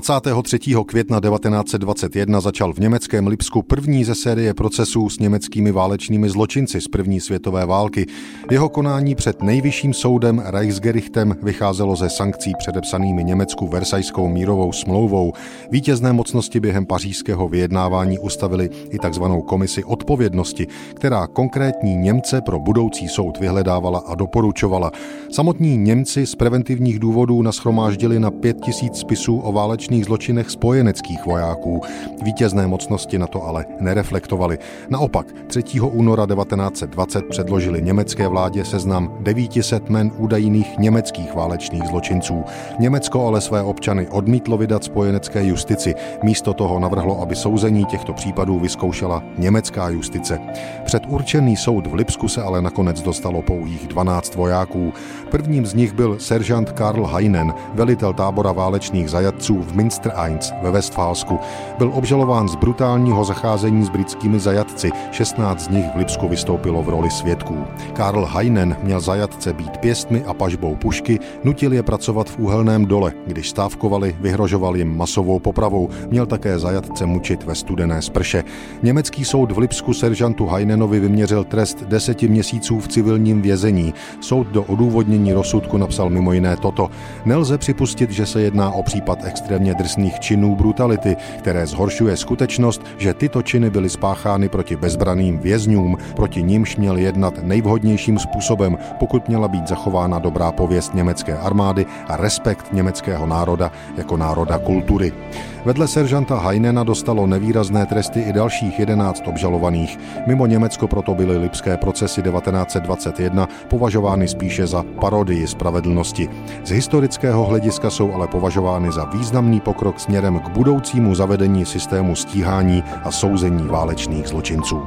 23. května 1921 začal v německém Lipsku první ze série procesů s německými válečnými zločinci z první světové války. Jeho konání před nejvyšším soudem Reichsgerichtem vycházelo ze sankcí předepsanými Německu Versajskou mírovou smlouvou. Vítězné mocnosti během pařížského vyjednávání ustavili i tzv. komisi odpovědnosti, která konkrétní Němce pro budoucí soud vyhledávala a doporučovala. Samotní Němci z preventivních důvodů naschromáždili na 5000 spisů o válečných válečných zločinech spojeneckých vojáků. Vítězné mocnosti na to ale nereflektovali. Naopak 3. února 1920 předložili německé vládě seznam 900 men údajných německých válečných zločinců. Německo ale své občany odmítlo vydat spojenecké justici. Místo toho navrhlo, aby souzení těchto případů vyzkoušela německá justice. Před určený soud v Lipsku se ale nakonec dostalo pouhých 12 vojáků. Prvním z nich byl seržant Karl Heinen, velitel tábora válečných zajatců v Minster 1 ve Westfálsku. Byl obžalován z brutálního zacházení s britskými zajatci. 16 z nich v Lipsku vystoupilo v roli svědků. Karl Heinen měl zajatce být pěstmi a pažbou pušky, nutil je pracovat v úhelném dole. Když stávkovali, vyhrožoval jim masovou popravou. Měl také zajatce mučit ve studené sprše. Německý soud v Lipsku seržantu Heinenovi vyměřil trest deseti měsíců v civilním vězení. Soud do odůvodnění rozsudku napsal mimo jiné toto. Nelze připustit, že se jedná o případ extrémně extrémně drsných činů brutality, které zhoršuje skutečnost, že tyto činy byly spáchány proti bezbraným vězňům, proti nímž měl jednat nejvhodnějším způsobem, pokud měla být zachována dobrá pověst německé armády a respekt německého národa jako národa kultury. Vedle seržanta Heinena dostalo nevýrazné tresty i dalších 11 obžalovaných. Mimo Německo proto byly lipské procesy 1921 považovány spíše za parodii spravedlnosti. Z historického hlediska jsou ale považovány za významný pokrok směrem k budoucímu zavedení systému stíhání a souzení válečných zločinců.